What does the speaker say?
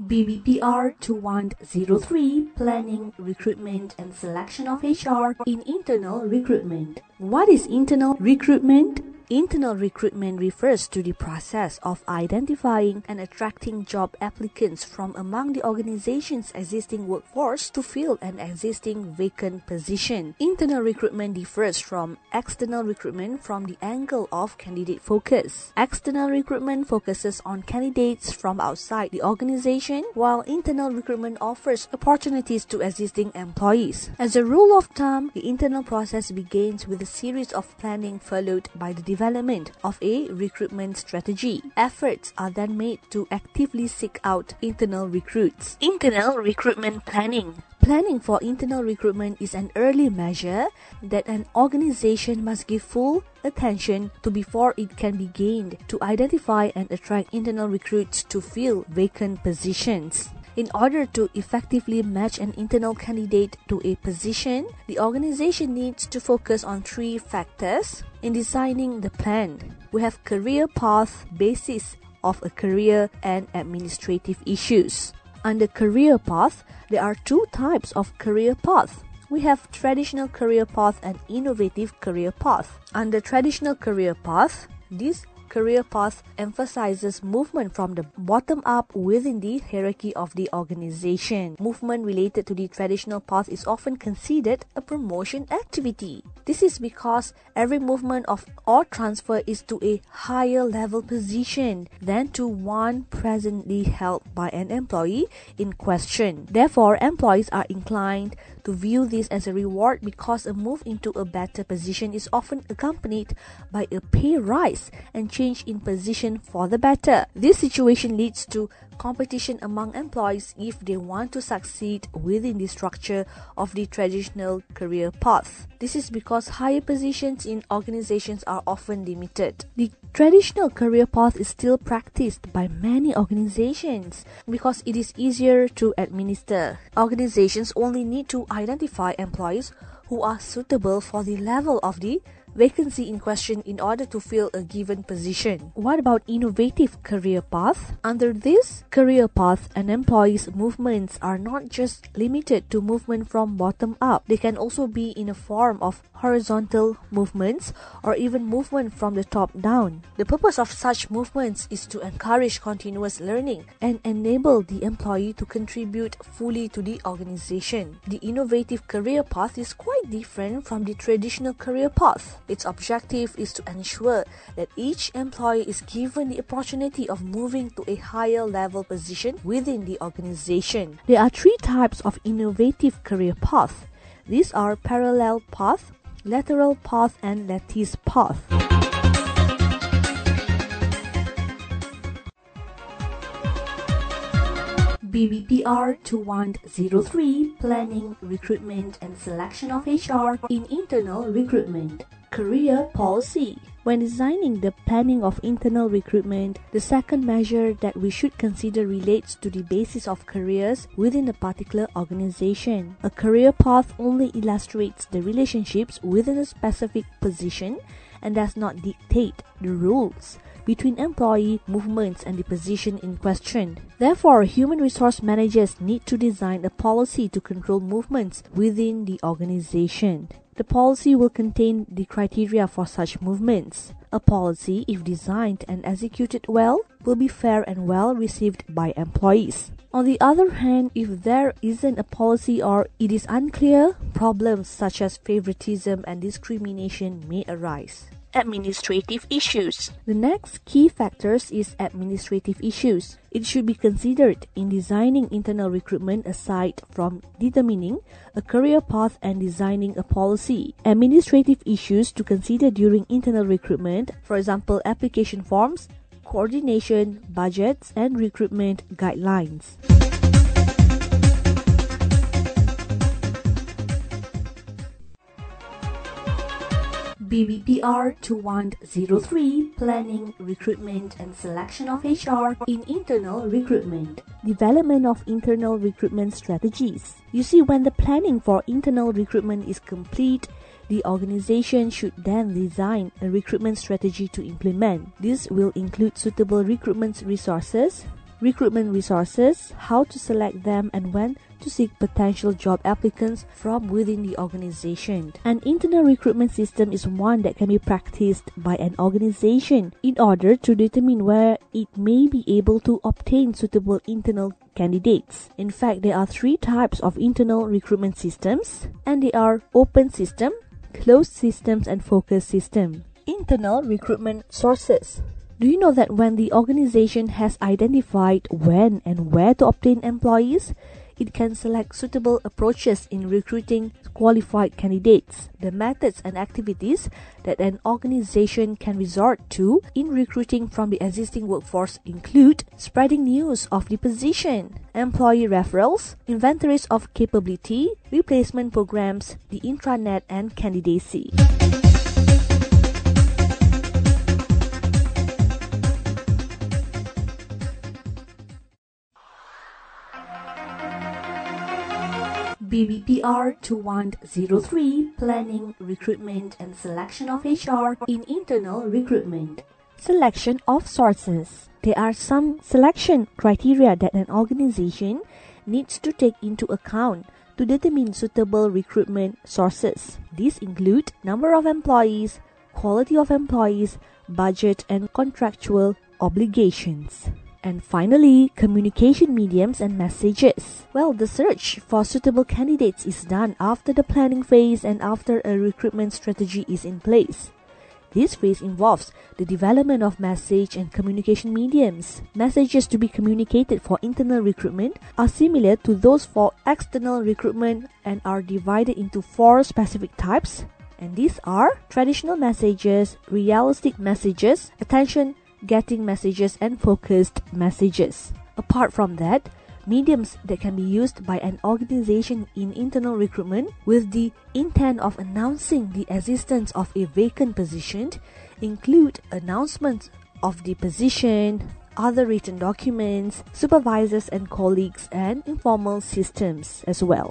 BBPR 2103 Planning, Recruitment and Selection of HR in Internal Recruitment. What is internal recruitment? Internal recruitment refers to the process of identifying and attracting job applicants from among the organization's existing workforce to fill an existing vacant position. Internal recruitment differs from external recruitment from the angle of candidate focus. External recruitment focuses on candidates from outside the organization, while internal recruitment offers opportunities to existing employees. As a rule of thumb, the internal process begins with a series of planning followed by the development of a recruitment strategy. Efforts are then made to actively seek out internal recruits. Internal recruitment planning. Planning for internal recruitment is an early measure that an organization must give full attention to before it can be gained to identify and attract internal recruits to fill vacant positions. In order to effectively match an internal candidate to a position, the organization needs to focus on three factors in designing the plan. We have career path, basis of a career, and administrative issues. Under career path, there are two types of career path. We have traditional career path and innovative career path. Under traditional career path, this career path emphasizes movement from the bottom up within the hierarchy of the organization. Movement related to the traditional path is often considered a promotion activity. This is because every movement of or transfer is to a higher level position than to one presently held by an employee in question. Therefore, employees are inclined to view this as a reward because a move into a better position is often accompanied by a pay rise and change in position for the better. This situation leads to competition among employees if they want to succeed within the structure of the traditional career path. This is because higher positions in organizations are often limited. The traditional career path is still practiced by many organizations because it is easier to administer. Organizations only need to identify employees who are suitable for the level of the vacancy in question in order to fill a given position. What about innovative career path? Under this career path, an employee's movements are not just limited to movement from bottom up. They can also be in a form of horizontal movements or even movement from the top down. The purpose of such movements is to encourage continuous learning and enable the employee to contribute fully to the organization. The innovative career path is quite different from the traditional career path. Its objective is to ensure that each employee is given the opportunity of moving to a higher level position within the organization. There are three types of innovative career path. These are parallel path, lateral path, and lattice path. BBPR 2103 Planning, Recruitment and Selection of HR in Internal Recruitment. Career Policy when designing the planning of internal recruitment, the second measure that we should consider relates to the basis of careers within a particular organization. A career path only illustrates the relationships within a specific position and does not dictate the rules between employee movements and the position in question. Therefore, human resource managers need to design a policy to control movements within the organization. The policy will contain the criteria for such movements. A policy, if designed and executed well, will be fair and well received by employees. On the other hand, if there isn't a policy or it is unclear, problems such as favoritism and discrimination may arise administrative issues. The next key factors is administrative issues. It should be considered in designing internal recruitment aside from determining a career path and designing a policy. Administrative issues to consider during internal recruitment, for example, application forms, coordination, budgets, and recruitment guidelines. BBPR 2103 Planning, Recruitment and Selection of HR in Internal Recruitment. Development of internal recruitment strategies. You see, when the planning for internal recruitment is complete, the organization should then design a recruitment strategy to implement. This will include suitable recruitment resources, recruitment resources, how to select them, and when to seek potential job applicants from within the organization. An internal recruitment system is one that can be practiced by an organization in order to determine where it may be able to obtain suitable internal candidates. In fact, there are three types of internal recruitment systems, and they are open system, closed systems, and focus system. Internal recruitment sources. Do you know that when the organization has identified when and where to obtain employees, it can select suitable approaches in recruiting qualified candidates. The methods and activities that an organization can resort to in recruiting from the existing workforce include spreading news of the position, employee referrals, inventories of capability, replacement programs, the intranet, and candidacy. BBPR 2103 Planning, Recruitment and Selection of HR in Internal Recruitment. Selection of sources. There are some selection criteria that an organization needs to take into account to determine suitable recruitment sources. These include number of employees, quality of employees, budget, and contractual obligations. And finally, communication mediums and messages. Well, the search for suitable candidates is done after the planning phase and after a recruitment strategy is in place. This phase involves the development of message and communication mediums. Messages to be communicated for internal recruitment are similar to those for external recruitment and are divided into four specific types. And these are traditional messages, realistic messages, attention getting messages, and focused messages. Apart from that, mediums that can be used by an organization in internal recruitment with the intent of announcing the existence of a vacant position include announcements of the position, other written documents, supervisors and colleagues, and informal systems as well.